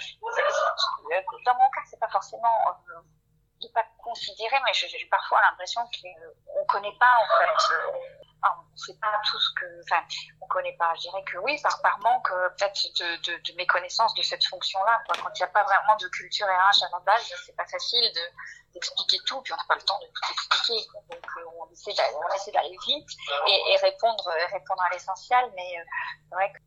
dans mon cas, c'est pas forcément euh, de pas considérer, mais j'ai parfois l'impression qu'on connaît pas en fait. Euh, sait pas tout ce que, enfin, on connaît pas. Je dirais que oui, par, manque peut-être de, de, de, méconnaissance de cette fonction-là. Quand il n'y a pas vraiment de culture RH à la base, c'est pas facile de d'expliquer tout, puis on n'a pas le temps de tout expliquer. Donc euh, on essaie d'aller, on vite et, et répondre, répondre à l'essentiel, mais euh, c'est vrai que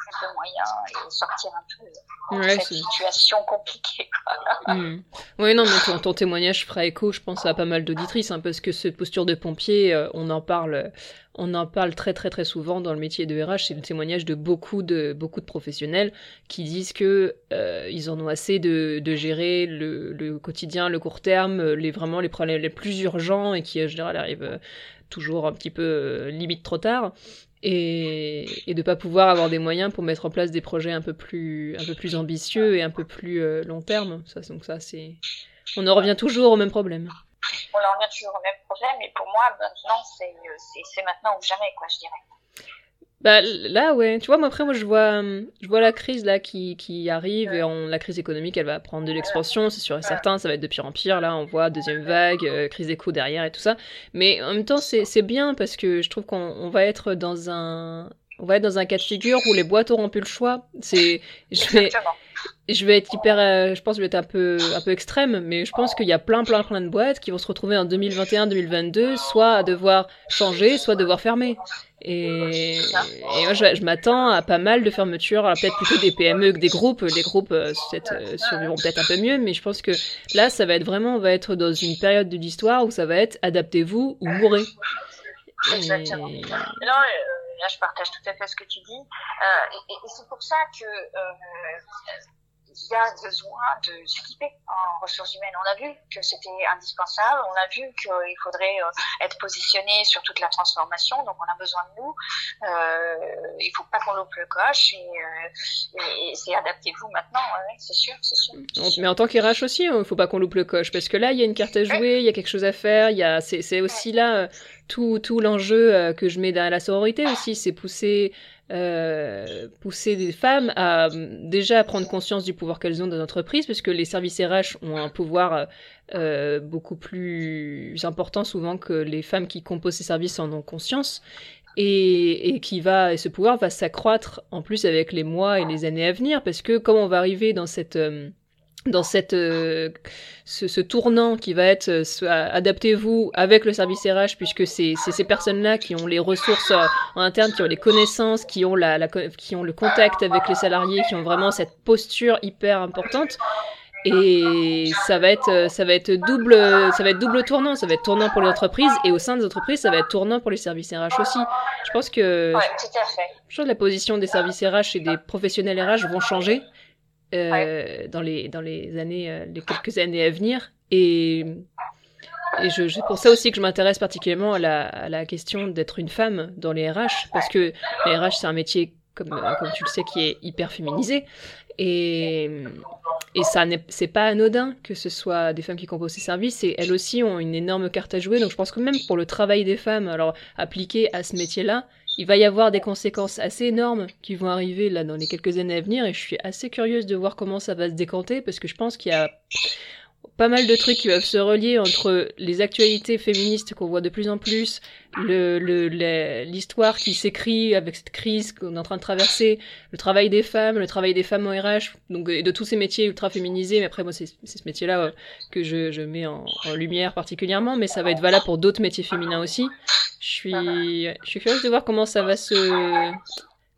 plus de moyens et sortir un peu de cette situation compliquée. Mmh. Oui, non, mais ton, ton, témoignage fera écho, je pense, à pas mal d'auditrices, hein, parce que cette posture de pompier, on en parle on en parle très très très souvent dans le métier de RH, c'est le témoignage de beaucoup de beaucoup de professionnels qui disent que euh, ils en ont assez de, de gérer le, le, quotidien, le court terme, les vraiment les problèmes les plus urgents et qui en général arrivent euh, toujours un petit peu euh, limite trop tard et, et de pas pouvoir avoir des moyens pour mettre en place des projets un peu plus un peu plus ambitieux et un peu plus euh, long terme. Ça donc ça c'est on en revient toujours au même problème on en revient toujours au même problème. Mais pour moi, maintenant, c'est maintenant ou jamais, quoi, je dirais. Bah là ouais, tu vois moi après moi je vois je vois la crise là qui, qui arrive et on, la crise économique elle va prendre de l'expansion, c'est sûr et certain, ça va être de pire en pire. Là, on voit deuxième vague, euh, crise des coûts derrière et tout ça. Mais en même temps c'est bien parce que je trouve qu'on va être dans un on va être dans un cas de figure où les boîtes auront plus le choix. C'est je vais je vais être hyper, euh, je pense que je vais être un peu, un peu extrême, mais je pense qu'il y a plein, plein, plein de boîtes qui vont se retrouver en 2021-2022, soit à devoir changer, soit à devoir fermer. Et, et moi, je, je m'attends à pas mal de fermetures, peut-être plutôt des PME que des groupes. Les groupes euh, euh, survivront peut-être un peu mieux, mais je pense que là, ça va être vraiment, on va être dans une période de l'histoire où ça va être adaptez-vous ou mourrez. Exactement. Et... Non, là, je partage tout à fait ce que tu dis. Euh, et, et c'est pour ça que euh, il y a besoin de s'équiper en ressources humaines. On a vu que c'était indispensable, on a vu qu'il faudrait euh, être positionné sur toute la transformation, donc on a besoin de nous. Euh, il faut pas qu'on loupe le coche et, euh, et, c'est adaptez-vous maintenant, ouais, c'est sûr, c'est sûr. Mais en tant qu'RH aussi, il hein, faut pas qu'on loupe le coche parce que là, il y a une carte à jouer, il y a quelque chose à faire, il y a, c'est aussi là euh, tout, tout l'enjeu que je mets dans la sororité aussi, c'est pousser euh, pousser des femmes à déjà prendre conscience du pouvoir qu'elles ont dans l'entreprise, puisque les services RH ont un pouvoir euh, beaucoup plus important souvent que les femmes qui composent ces services en ont conscience. Et, et, qui va et ce pouvoir va s'accroître en plus avec les mois et les années à venir parce que comme on va arriver dans cette euh, dans cette, euh, ce, ce, tournant qui va être euh, adaptez-vous avec le service RH puisque c'est ces personnes-là qui ont les ressources euh, en interne, qui ont les connaissances, qui ont la, la, qui ont le contact avec les salariés, qui ont vraiment cette posture hyper importante. Et ça va être ça va être double ça va être double tournant, ça va être tournant pour les entreprises et au sein des entreprises ça va être tournant pour les services RH aussi. Je pense que ouais, tout à fait. je pense que la position des services RH et des professionnels RH vont changer euh, dans les dans les années euh, les quelques années à venir. Et et je, c'est pour ça aussi que je m'intéresse particulièrement à la, à la question d'être une femme dans les RH parce que les RH c'est un métier comme euh, comme tu le sais qui est hyper féminisé. Et et ça c'est pas anodin que ce soit des femmes qui composent ces services. Et elles aussi ont une énorme carte à jouer. Donc je pense que même pour le travail des femmes alors appliqué à ce métier là il va y avoir des conséquences assez énormes qui vont arriver là dans les quelques années à venir et je suis assez curieuse de voir comment ça va se décanter parce que je pense qu'il y a pas mal de trucs qui peuvent se relier entre les actualités féministes qu'on voit de plus en plus, l'histoire qui s'écrit avec cette crise qu'on est en train de traverser, le travail des femmes, le travail des femmes en RH, donc et de tous ces métiers ultra féminisés. Mais après, moi, c'est ce métier-là euh, que je, mets en, en, lumière particulièrement, mais ça va être valable pour d'autres métiers féminins aussi. Je suis, je suis curieuse de voir comment ça va se,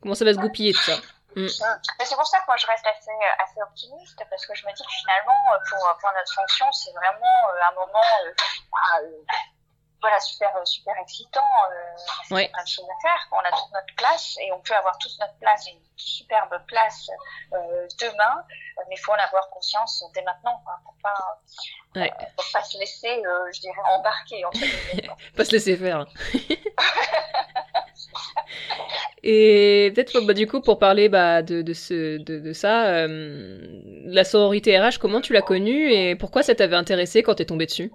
comment ça va se goupiller tout ça. Mm. C'est pour ça que moi je reste assez, assez optimiste parce que je me dis que finalement pour, pour notre fonction c'est vraiment euh, un moment euh, bah, euh, voilà super super excitant euh, ouais. plein de choses à faire on a toute notre place et on peut avoir toute notre place une superbe place euh, demain mais il faut en avoir conscience dès maintenant quoi, pour pas ouais. euh, pour pas se laisser je dirais embarquer pas se laisser faire Et peut-être bah, du coup pour parler bah, de, ça, euh, la sororité RH, comment tu l'as connue et pourquoi ça t'avait intéressé quand t'es tombée dessus?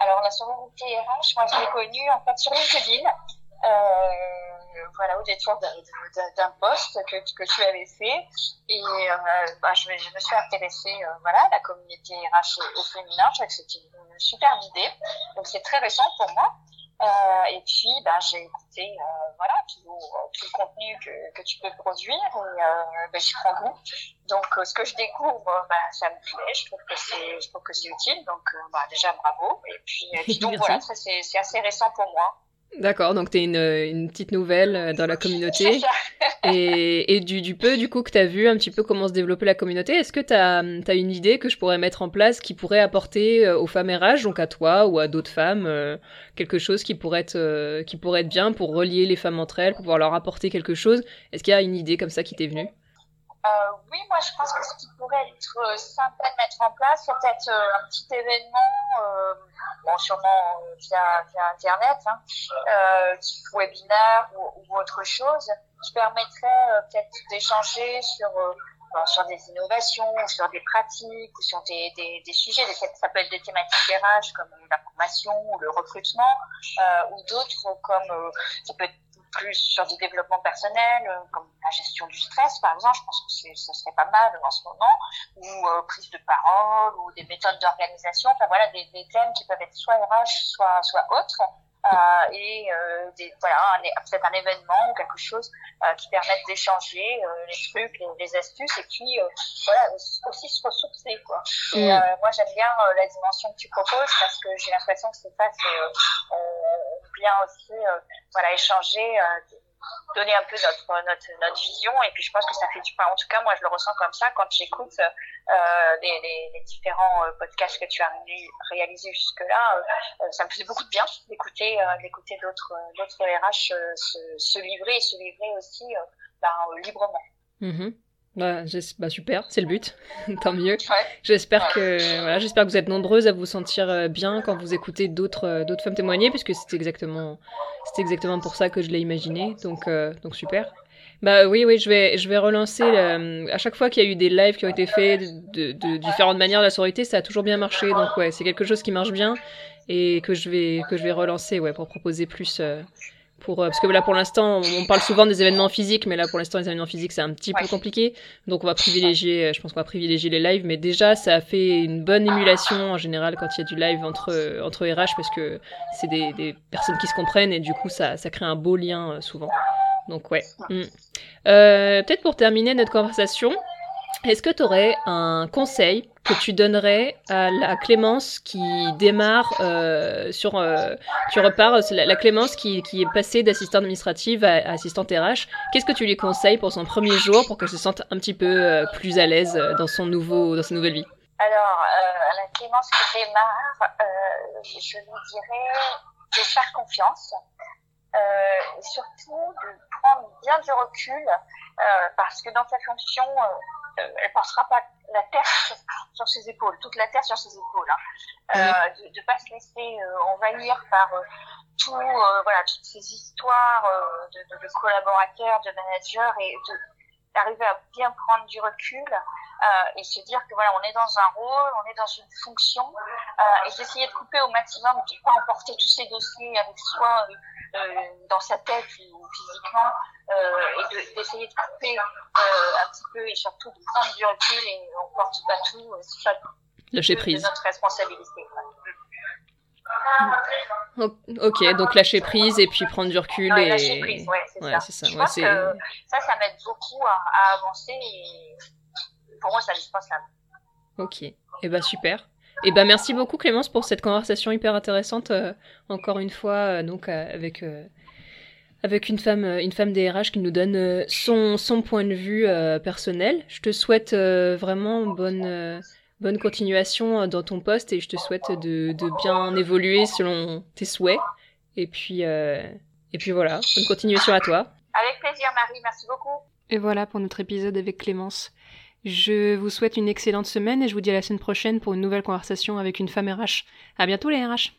Alors la sororité RH, moi je l'ai connue en fait sur LinkedIn. Euh, voilà, au détour d'un poste que, que tu avais fait. Et euh, bah, je, me suis intéressée euh, voilà, à la communauté RH au, au féminin. Je trouvais que c'était une superbe idée. Donc c'est très récent pour moi. Euh, et puis, ben, j'ai écouté euh, voilà, tout, tout, le contenu que, que tu peux produire et euh, ben, j'y prends goût. Donc, ce que je découvre, ben, ça me plaît, je trouve que c'est, je trouve que c'est utile. Donc, ben, déjà, bravo. Et puis, et puis donc, voilà, c'est, c'est assez récent pour moi. D'accord, donc tu es une, une, petite nouvelle euh, dans la communauté. et, et du, du, peu, du coup, que tu as vu un petit peu comment se développer la communauté, est-ce que tu as, as, une idée que je pourrais mettre en place qui pourrait apporter euh, aux femmes RH, donc à toi ou à d'autres femmes, euh, quelque chose qui pourrait, être, qui pourrait être bien pour relier les femmes entre elles, pour pouvoir leur apporter quelque chose? Est-ce qu'il y a une idée comme ça qui t'est venue? Euh, oui, moi je pense que ce qui pourrait être euh, sympa de mettre en place, c'est peut-être euh, un petit événement, bon sûrement via, via Internet, hein, type webinaire ou, autre chose, qui permettrait peut-être d'échanger sur sur des innovations, sur des pratiques, ou sur des, des, sujets. Ça peut être des thématiques RH comme la formation ou le recrutement, ou d'autres comme plus sur du développement personnel, euh, comme la gestion du stress, par exemple. Je pense que ce serait pas mal en ce moment, ou euh, prise de parole, ou des méthodes d'organisation. Enfin voilà, des, des, thèmes qui peuvent être soit RH, soit soit autres. Euh, et euh, des, voilà peut-être un événement ou quelque chose euh, qui permette d'échanger euh, les trucs les, les, astuces et puis voilà aussi se ressourcer quoi et mm. moi j'aime bien la dimension que tu proposes parce que j'ai l'impression que c'est ça c'est bien aussi voilà échanger donner un peu notre, notre, notre vision et puis je pense que ça fait du bien. En tout cas, moi, je le ressens comme ça quand j'écoute euh, les, différents euh, podcasts que tu as réalisés jusque-là. Euh, ça me faisait beaucoup de bien d'écouter euh, d'écouter d'autres d'autres RH se, se, livrer et se livrer aussi ben, librement. Mm-hmm. Bah, bah, super, c'est le but, tant mieux. J'espère que voilà, j'espère que vous êtes nombreuses à vous sentir euh, bien quand vous écoutez d'autres euh, d'autres femmes témoigner, puisque c'est exactement c'est exactement pour ça que je l'ai imaginé. Donc euh, donc super. Bah oui oui, je vais je vais relancer à chaque fois qu'il y a eu des lives qui ont été faits de, de, différentes manières de la sororité, ça a toujours bien marché. Donc ouais, c'est quelque chose qui marche bien et que je vais que je vais relancer ouais pour proposer plus pour, euh, parce que là pour l'instant on parle souvent des événements physiques mais là pour l'instant les événements physiques c'est un petit peu compliqué. Donc on va privilégier euh, je pense qu'on va privilégier les lives. Mais déjà ça a fait une bonne émulation en général quand il y a du live entre entre RH parce que c'est des, des personnes qui se comprennent et du coup ça ça crée un beau lien euh, souvent. Donc ouais. Mm. euh, peut-être pour terminer notre conversation est-ce que tu aurais un conseil que tu donnerais à la Clémence qui démarre euh, sur... Euh, tu repars, la, Clémence qui, qui est passée d'assistante administrative à, assistante RH. Qu'est-ce que tu lui conseilles pour son premier jour pour qu'elle se sente un petit peu euh, plus à l'aise dans, son nouveau, dans sa nouvelle vie? Alors, euh, à la Clémence qui démarre, euh, je lui dirais de faire confiance. et surtout de prendre bien du recul parce que dans sa fonction euh, elle portera pas la terre sur, ses épaules, toute la terre sur ses épaules. Hein. Euh, de ne pas se laisser euh, envahir par tout, voilà, toutes ces histoires de, de, de, collaborateurs, de managers et d'arriver à bien prendre du recul euh, et se dire que voilà, on est dans un rôle, on est dans une fonction, euh, et d'essayer de couper au maximum, de ne pas emporter tous ces dossiers avec soi euh, dans sa tête ou physiquement, et d'essayer de, de, couper un petit peu et surtout de prendre du recul et on porte pas tout, c'est lâcher prise. Notre responsabilité. Ok, donc lâcher prise et puis prendre du recul. Ouais, et... Lâcher prise, ouais, c'est ouais, ça. ça. Je ouais, pense que ça, ça m'aide beaucoup à, à avancer et pour moi, ça indispensable. Ok, et eh ben super. Et eh ben merci beaucoup Clémence pour cette conversation hyper intéressante. Euh, encore une fois, euh, donc euh, avec euh, avec une femme, une femme DRH qui nous donne son son point de vue personnel. Je te souhaite vraiment bonne bonne continuation dans ton poste et je te souhaite de, de bien évoluer selon tes souhaits. Et puis et puis voilà, bonne continuation à toi. Avec plaisir Marie, merci beaucoup. Et voilà pour notre épisode avec Clémence. Je vous souhaite une excellente semaine et je vous dis à la semaine prochaine pour une nouvelle conversation avec une femme RH. À bientôt les RH!